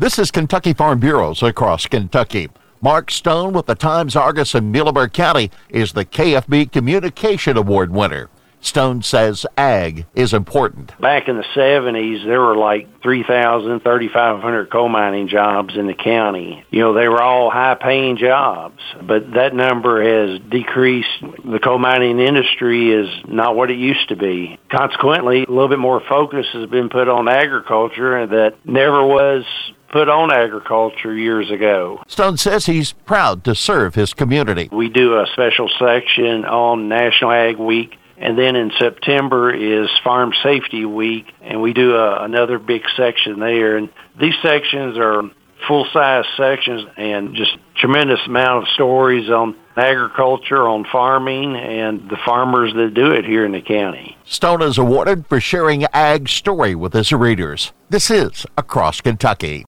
This is Kentucky Farm Bureaus across Kentucky. Mark Stone with the Times Argus in Muhlenberg County is the KFB Communication Award winner. Stone says ag is important. Back in the 70s, there were like 3,000, 3,500 coal mining jobs in the county. You know, they were all high paying jobs, but that number has decreased. The coal mining industry is not what it used to be. Consequently, a little bit more focus has been put on agriculture that never was put on agriculture years ago. Stone says he's proud to serve his community. We do a special section on National Ag Week. And then in September is Farm Safety Week, and we do a, another big section there. And these sections are full-size sections and just tremendous amount of stories on agriculture, on farming, and the farmers that do it here in the county. Stone is awarded for sharing ag story with his readers. This is Across Kentucky.